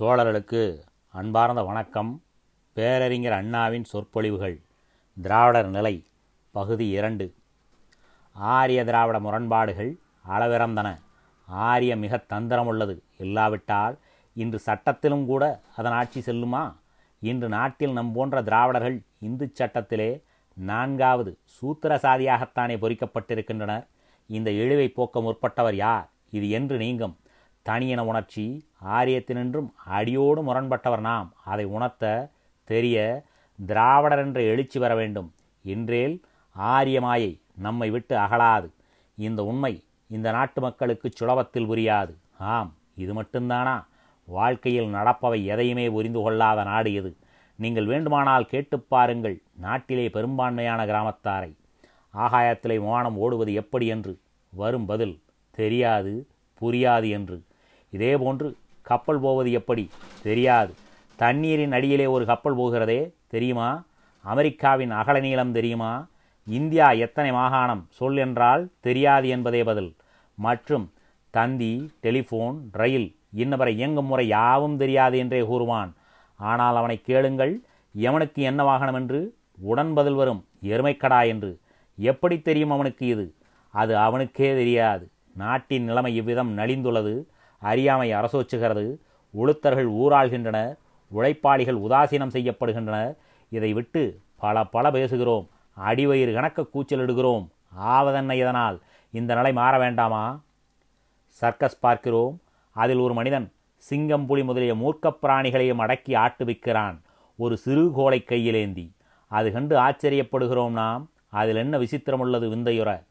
தோழர்களுக்கு அன்பார்ந்த வணக்கம். பேரறிஞர் அண்ணாவின் சொற்பொழிவுகள். திராவிடர் நிலை பகுதி இரண்டு. ஆரிய திராவிட முரண்பாடுகள் அளவிறந்தன. ஆரிய மிக தந்திரமுள்ளது. இல்லாவிட்டால் இன்று சட்டத்திலும் கூட அதன் ஆட்சி செல்லுமா? இன்று நாட்டில் நம் போன்ற திராவிடர்கள் இந்து சட்டத்திலே நான்காவது சூத்திர சாதியாகத்தானே பொறிக்கப்பட்டிருக்கின்றனர். இந்த இழிவை போக்க முற்பட்டவர் யார்? இது என்று நீங்கும். தனியென உணர்ச்சி ஆரியத்தினின்றும் அடியோடு முரண்பட்டவர் நாம். அதை உணர்த்த தெரிய திராவிடர் என்ற எழுச்சி வர வேண்டும். இன்றேல் ஆரியமாயை நம்மை விட்டு அகலாது. இந்த உண்மை இந்த நாட்டு மக்களுக்கு சுலபத்தில் புரியாது. ஆம் இது மட்டும்தானா? வாழ்க்கையில் நடப்பவை எதையுமே புரிந்து கொள்ளாத நாடு இது. நீங்கள் வேண்டுமானால் கேட்டுப் பாருங்கள் நாட்டிலே பெரும்பான்மையான கிராமத்தாரை. ஆகாயத்திலே மோனம் ஓடுவது எப்படி என்று? வரும் பதில் தெரியாது புரியாது என்று. இதேபோன்று கப்பல் போவது எப்படி? தெரியாது. தண்ணீரின் அடியிலே ஒரு கப்பல் போகிறதே தெரியுமா? அமெரிக்காவின் அகல நீளம் தெரியுமா? இந்தியா எத்தனை மாகாணம்? சொல் என்றால் தெரியாது என்பதே பதில். மற்றும் தந்தி டெலிஃபோன் ரயில் இன்னவரை இயங்கும் முறை யாவும் தெரியாது என்றே கூறுவான். ஆனால் அவனை கேளுங்கள் எவனுக்கு என்ன வாகனம் என்று? உடன் பதில் வரும் எருமைக்கடா என்று. எப்படி தெரியும் அவனுக்கு இது? அது அவனுக்கே தெரியாது. நாட்டின் நிலைமை இவ்விதம் நலிந்துள்ளது. அறியாமை அரசோச்சுகிறது உளுத்தர்கள் ஊராள்கின்றனர் உழைப்பாளிகள் உதாசீனம் செய்யப்படுகின்றனர் இதை விட்டு பல பல பேசுகிறோம். அடிவயிறு கணக்க கூச்சலிடுகிறோம் ஆவதென்ன இதனால்? இந்த நிலை மாற வேண்டாமா? சர்க்கஸ் பார்க்கிறோம். அதில் ஒரு மனிதன் சிங்கம் புலி முதலிய மூர்க்கப் பிராணிகளையும் அடக்கி ஆட்டுவிக்கிறான் ஒரு சிறு கோலை கையிலேந்தி. அது கண்டு ஆச்சரியப்படுகிறோம் நாம். அதில் என்ன விசித்திரம் உள்ளது விந்தையுற.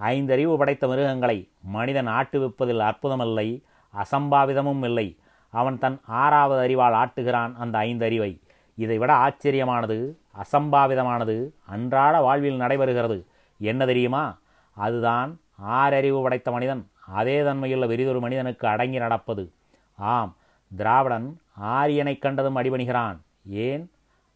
ஐந்தறிவு படைத்த மிருகங்களை மனிதன் ஆட்டுவிப்பதில் அற்புதமில்லை. அசம்பாவிதமும் இல்லை. அவன் தன் ஆறாவது அறிவால் ஆட்டுகிறான் அந்த ஐந்து அறிவை இதைவிட ஆச்சரியமானது அசம்பாவிதமானது அன்றாட வாழ்வில் நடைபெறுகிறது. என்ன தெரியுமா? அதுதான் ஆறறிவு படைத்த மனிதன். அதே தன்மையுள்ள வெறிதொரு மனிதனுக்கு அடங்கி நடப்பது. ஆம் திராவிடன் ஆரியனை கண்டதும் அடிபணிகிறான். ஏன்?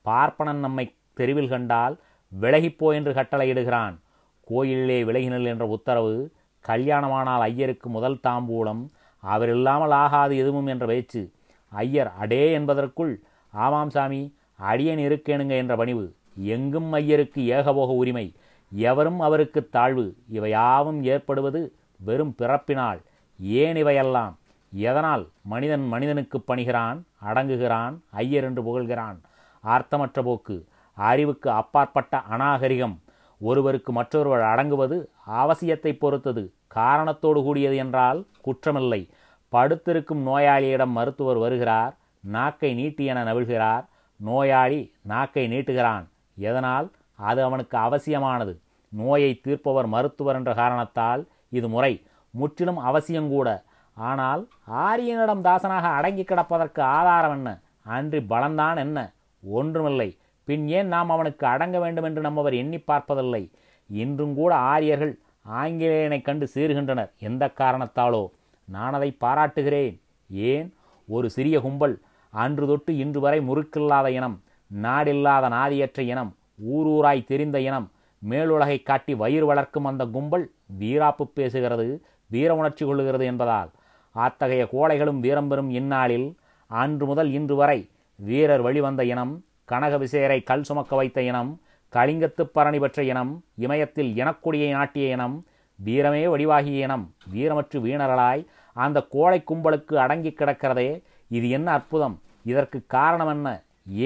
பார்ப்பனன் நம்மை தெருவில் கண்டால் விலகிப்போ என்று கட்டளையிடுகிறான். கோயிலிலே விலகினல் என்ற உத்தரவு கல்யாணமானால் ஐயருக்கு முதல் தாம்பூலம் அவர் இல்லாமல் ஆகாது எதுவும் என்ற பேச்சு. ஐயர் அடே என்பதற்குள் ஆமாம் சாமி அடியன் இருக்கேனுங்க என்ற பணிவு. எங்கும் ஐயருக்கு ஏகபோக உரிமை. எவரும் அவருக்கு தாழ்வு. இவையாவும் ஏற்படுவது வெறும் பிறப்பினால். ஏன் இவையெல்லாம்? எதனால் மனிதன் மனிதனுக்கு பணிகிறான் அடங்குகிறான் ஐயர் என்று புகழ்கிறான்? ஆர்த்தமற்ற போக்கு. அறிவுக்கு அப்பாற்பட்ட அநாகரிகம். ஒருவருக்கு மற்றொருவர் அடங்குவது அவசியத்தை பொறுத்தது. காரணத்தோடு கூடியது என்றால் குற்றமில்லை. படுத்திருக்கும் நோயாளியிடம் மருத்துவர் வருகிறார் நாக்கை நீட்டி என நவிழ்கிறார். நோயாளி நாக்கை நீட்டுகிறான். எதனால்? அது அவனுக்கு அவசியமானது. நோயை தீர்ப்பவர் மருத்துவர் என்ற காரணத்தால் இது முறை. முற்றிலும் அவசியங்கூட ஆனால் ஆரியனிடம் தாசனாக அடங்கி கிடப்பதற்கு ஆதாரம் என்ன? அன்றி பலன்தான் என்ன? ஒன்றுமில்லை. பின் ஏன் நாம் அவனுக்கு அடங்க வேண்டும் என்று நம்மவர் எண்ணி பார்ப்பதில்லை? இன்றும் கூட ஆரியர்கள் ஆங்கிலேயனை கண்டு சீறுகின்றனர். எந்த காரணத்தாலோ? நான் அதை பாராட்டுகிறேன். ஏன்? ஒரு சிறிய கும்பல் அன்று தொட்டு இன்று வரை முறுக்கில்லாத இனம் நாடில்லாத நாதியற்ற இனம் ஊரூராய் தெரிந்த இனம் மேலுலகை காட்டி வயிறு வளர்க்கும் அந்த கும்பல் வீராப்பு பேசுகிறது வீர உணர்ச்சி கொள்ளுகிறது என்பதால். அத்தகைய கோழைகளும் வீரம் பெறும் இந்நாளில் அன்று முதல் இன்று வரை வீரர் வழிவந்த இனம் கனகபிசேரை கல் சுமக்க வைத்த இனம் கலிங்கத்து பரணி பெற்ற இனம் இமயத்தில் இனக்கொடியை நாட்டிய இனம் வீரமே வடிவாகிய இனம் வீரமற்று வீணர்களாய் அந்த கோழை கும்பலுக்கு அடங்கி கிடக்கிறதே இது என்ன அற்புதம்? இதற்கு காரணம் என்ன?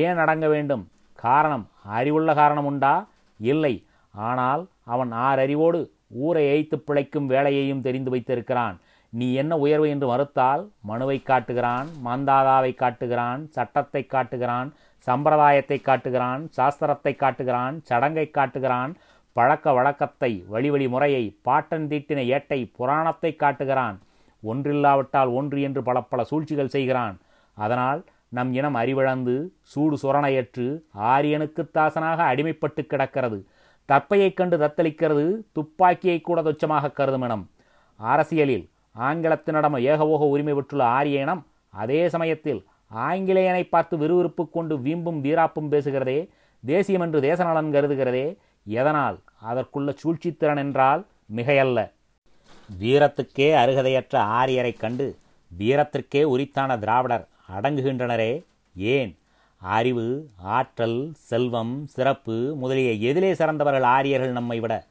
ஏன் அடங்க வேண்டும்? காரணம் அறிவுள்ள காரணம் உண்டா? இல்லை. ஆனால் அவன் ஆறறிவோடு ஊரை ஏய்த்து பிழைக்கும் வேலையையும் தெரிந்து வைத்திருக்கிறான். நீ என்ன உயர்வு என்று மறுத்தால் மனுவை காட்டுகிறான் மந்தாதாவை காட்டுகிறான் சட்டத்தை காட்டுகிறான் சம்பிரதாயத்தை காட்டுகிறான் சாஸ்திரத்தை காட்டுகிறான் சடங்கை காட்டுகிறான் பழக்க வழக்கத்தை வழிவழி முறையை பாட்டன் தீட்டின ஏட்டை புராணத்தை காட்டுகிறான். ஒன்றில்லாவிட்டால் ஒன்று என்று பல பல சூழ்ச்சிகள் செய்கிறான். அதனால் நம் இனம் அறிவிழந்து சூடு சுரணையற்று ஆரியனுக்கு தாசனாக அடிமைப்பட்டு கிடக்கிறது. தப்பையைக் கண்டு தத்தளிக்கிறது துப்பாக்கியை கூட துச்சமாக கருதும் இனம். அரசியலில் ஆங்கிலத்தினிடம் ஏகபோக உரிமை பெற்றுள்ள ஆரிய இனம் அதே சமயத்தில் ஆங்கிலேயனை பார்த்து விறுவிறுப்பு கொண்டு வீம்பும் வீராப்பும் பேசுகிறதே தேசியம் என்று தேசநலன் கருதுகிறதே எதனால் அதற்குள்ள சூழ்ச்சித்திறன் என்றால் மிகையல்ல. வீரத்துக்கே அருகதையற்ற ஆரியரைக் கண்டு வீரத்திற்கே உரித்தான திராவிடர் அடங்குகின்றனரே ஏன்? அறிவு ஆற்றல் செல்வம் சிறப்பு முதலிய எதிலே சிறந்தவர்கள் ஆரியர்கள் நம்மை விட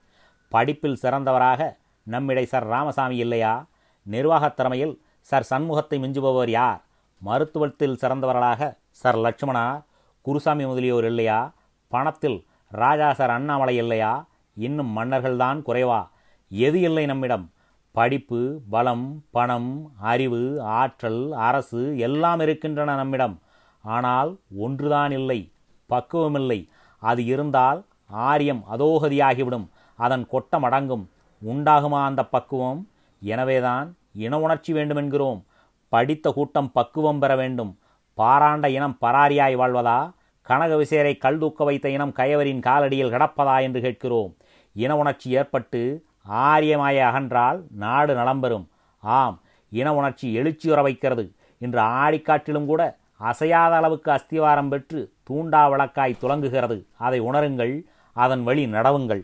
படிப்பில் சிறந்தவராக நம்மிடை சர் ராமசாமி இல்லையா? நிர்வாகத் திறமையில் சர் சண்முகத்தை மிஞ்சுபவர் யார்? மருத்துவத்தில் சிறந்தவர்களாக சர் லட்சுமணா குருசாமி முதலியோர் இல்லையா? பணத்தில் ராஜா சர் அண்ணாமலை இல்லையா? இன்னும் மன்னர்கள்தான் குறைவா? எது இல்லை நம்மிடம்? படிப்பு பலம் பணம் அறிவு ஆற்றல் அரசு எல்லாம் இருக்கின்றன நம்மிடம். ஆனால் ஒன்றுதான் இல்லை பக்குவமில்லை அது இருந்தால் ஆரியம் அதோகதியாகிவிடும். அதன் கொட்டம் அடங்கும் உண்டாகுமா அந்த பக்குவம்? எனவேதான் இன உணர்ச்சி வேண்டுமென்கிறோம். படித்த கூட்டம் பக்குவம் பெற வேண்டும். பாராண்ட இனம் பராரியாய் வாழ்வதா? கனக விசேரை கல் தூக்க வைத்த இனம் கயவரின் காலடியில் கிடப்பதா என்று கேட்கிறோம். இன உணர்ச்சி ஏற்பட்டு ஆரியமாய அகன்றால் நாடு நலம்பெறும் ஆம் இன உணர்ச்சி எழுச்சியுற வைக்கிறது. இன்று ஆடிக்காற்றிலும் கூட அசையாத அளவுக்கு அஸ்திவாரம் பெற்று தூண்டா விளக்காய் துலங்குகிறது. அதை உணருங்கள் அதன் வழி நடவுங்கள்.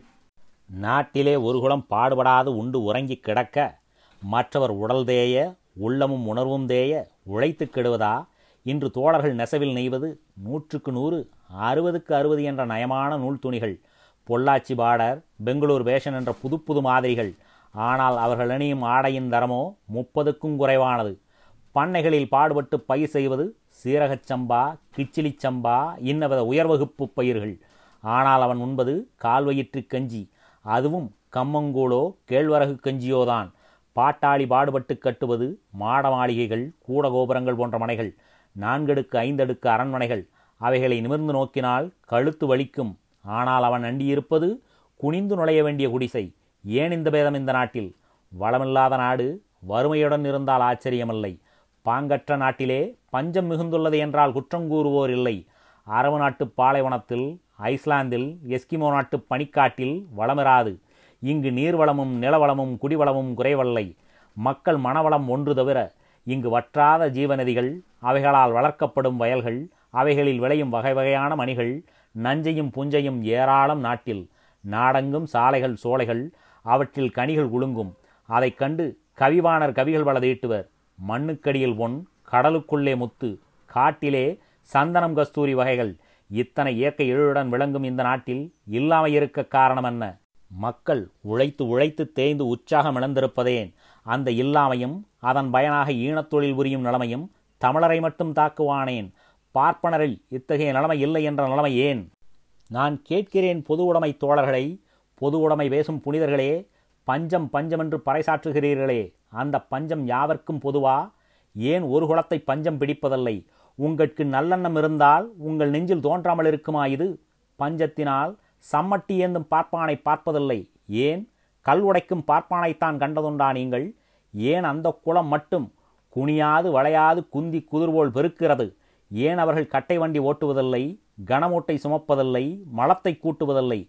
நாட்டிலே ஒரு குலம் பாடுபடாது உண்டு உறங்கி கிடக்க. மற்றவர் உடல் தேய உள்ளமும் உணர்வும் தேய உழைத்து கெடுவதா? இன்று தோழர்கள் நெசவில் நெய்வது நூற்றுக்கு நூறு அறுபதுக்கு அறுபது என்ற நயமான நூல் துணிகள். பொள்ளாச்சி பாடர் பெங்களூர் வேஷன் என்ற புது புது மாதிரிகள். ஆனால் அவர்கள் அணியும் ஆடையின் தரமோ முப்பதுக்கும் குறைவானது. பண்ணைகளில் பாடுபட்டு பயிர் செய்வது சீரகச் சம்பா கிச்சிலிச் சம்பா இன்னவித உயர்வகுப்பு பயிர்கள். ஆனால் அவன் உண்பது கால்வயிற்று கஞ்சி. அதுவும் கம்மங்கூழோ கேழ்வரகு கஞ்சியோதான். பாட்டாளி பாடுபட்டு கட்டுவது மாட மாளிகைகள் கூட கோபுரங்கள் போன்ற மனைகள் நான்கடுக்கு ஐந்தடுக்கு அரண்மனைகள் அவைகளை நிமிர்ந்து நோக்கினால் கழுத்து வலிக்கும். ஆனால் அவன் அண்டியிருப்பது குனிந்து நுழைய வேண்டிய குடிசை. ஏன் இந்த பேதம் இந்த நாட்டில்? வளமில்லாத நாடு வறுமையுடன் இருந்தால் ஆச்சரியமில்லை. பாங்கற்ற நாட்டிலே பஞ்சம் மிகுந்துள்ளது என்றால் குற்றம் கூறுவோர் இல்லை. அரபு நாட்டு பாலைவனத்தில் ஐஸ்லாந்தில் எஸ்கிமோ நாட்டு பனிக்காட்டில் வளமிராது. இங்கு நீர்வளமும் நிலவளமும் குடிவளமும் குறைவல்லை. மக்கள் மனவளம் ஒன்று தவிர இங்கு வற்றாத ஜீவநதிகள் அவைகளால் வளர்க்கப்படும் வயல்கள் அவைகளில் விளையும் வகை வகையான மணிகள் நஞ்சையும் புஞ்சையும் ஏராளம் நாட்டில். நாடெங்கும் சாலைகள் சோலைகள் அவற்றில் கனிகள் குலுங்கும். அதைக் கண்டு கவிவாணர் கவிகள் பல தீட்டுவர். மண்ணுக்கடியில் பொன் கடலுக்குள்ளே முத்து. காட்டிலே சந்தனம் கஸ்தூரி வகைகள். இத்தனை இயற்கை எழுடன் விளங்கும் இந்த நாட்டில் இல்லாமல் இருக்க காரணம் என்ன? மக்கள் உழைத்து உழைத்து தேய்ந்து உற்சாகம் இழந்திருப்பதேன். அந்த இல்லாமையும் அதன் பயனாக ஈனத்தொழில் புரியும் நிலைமையும் தமிழரை மட்டும் தாக்குவானேன். பார்ப்பனரில் இத்தகைய நிலைமை இல்லை என்ற நிலைமை ஏன்? நான் கேட்கிறேன் பொது உடைமை தோழர்களை பொது உடைமை பேசும் புனிதர்களே பஞ்சம் பஞ்சம் என்று பறைசாற்றுகிறீர்களே அந்த பஞ்சம் யாவர்க்கும் பொதுவா? ஏன் ஒரு குலத்தை பஞ்சம் பிடிப்பதில்லை? உங்களுக்கு நல்லெண்ணம் இருந்தால் உங்கள் நெஞ்சில் தோன்றாமல் இருக்குமா இது? பஞ்சத்தினால் சம்மட்டி ஏந்தும் பார்ப்பானை பார்ப்பதில்லை. ஏன்? கல் உடைக்கும் பார்ப்பானைத்தான் கண்டதுண்டா நீங்கள்? ஏன் அந்த குளம் மட்டும் குனியாது வளையாது குந்தி குதிர்வோல் பெருக்கிறது ஏன் அவர்கள் கட்டை வண்டி ஓட்டுவதில்லை? கனமூட்டை சுமப்பதில்லை? மலத்தை கூட்டுவதில்லை?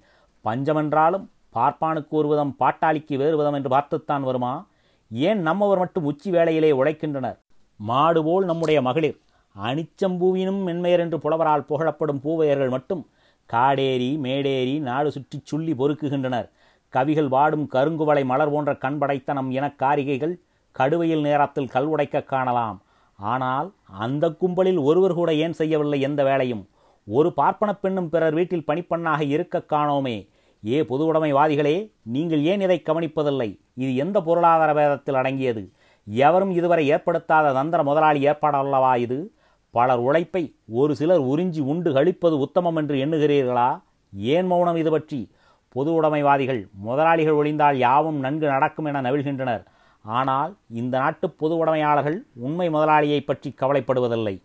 பஞ்சமென்றாலும் பார்ப்பானுக்கு ஒரு விதம் பாட்டாளிக்கு வேறு விதம் என்று பார்த்துத்தான் வருமா? ஏன் நம்மவர் மட்டும் உச்சி வேளையிலே உழைக்கின்றனர்? மாடு போல் நம்முடைய மகளிர் அனிச்சம்பூவினும் மென்மையர் என்று புலவரால் புகழப்படும் பூவையர்கள் மட்டும் காடேரி மேடேரி நாடு சுற்றி சுள்ளி பொறுக்குகின்றனர். கவிகள் வாடும் கருங்குவளை மலர் போன்ற கண் படைத்த நம் காரிகைகள் கடுவையில் நேரத்தில் கல் உடைக்க காணலாம். ஆனால் அந்த கும்பலில் ஒருவர் கூட ஏன் செய்யவில்லை எந்த வேலையும் ஒரு பார்ப்பனப் பெண்ணும் பிறர் வீட்டில் பணிப்பெண்ணாக இருக்க காணோமே. ஏ பொதுவுடைமைவாதிகளே நீங்கள் ஏன் இதை கவனிப்பதில்லை? இது எந்த பொருளாதார வேதத்தில் அடங்கியது? எவரும் இதுவரை ஏற்படுத்தாத தந்திர முதலாளி ஏற்பாடல்லவா இது? பலர் உழைப்பை ஒரு சிலர் உறிஞ்சி உண்டு கழிப்பது உத்தமம் என்று எண்ணுகிறீர்களா? ஏன் மௌனம் இது பற்றி? பொது உடைமைவாதிகள் முதலாளிகள் ஒழிந்தால் யாவும் நன்கு நடக்கும் என நவிழ்கின்றனர். ஆனால் இந்த நாட்டு பொது உடைமையாளர்கள் உண்மை முதலாளியை பற்றி கவலைப்படுவதில்லை.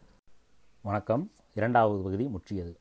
வணக்கம். இரண்டாவது பகுதி முற்றியது.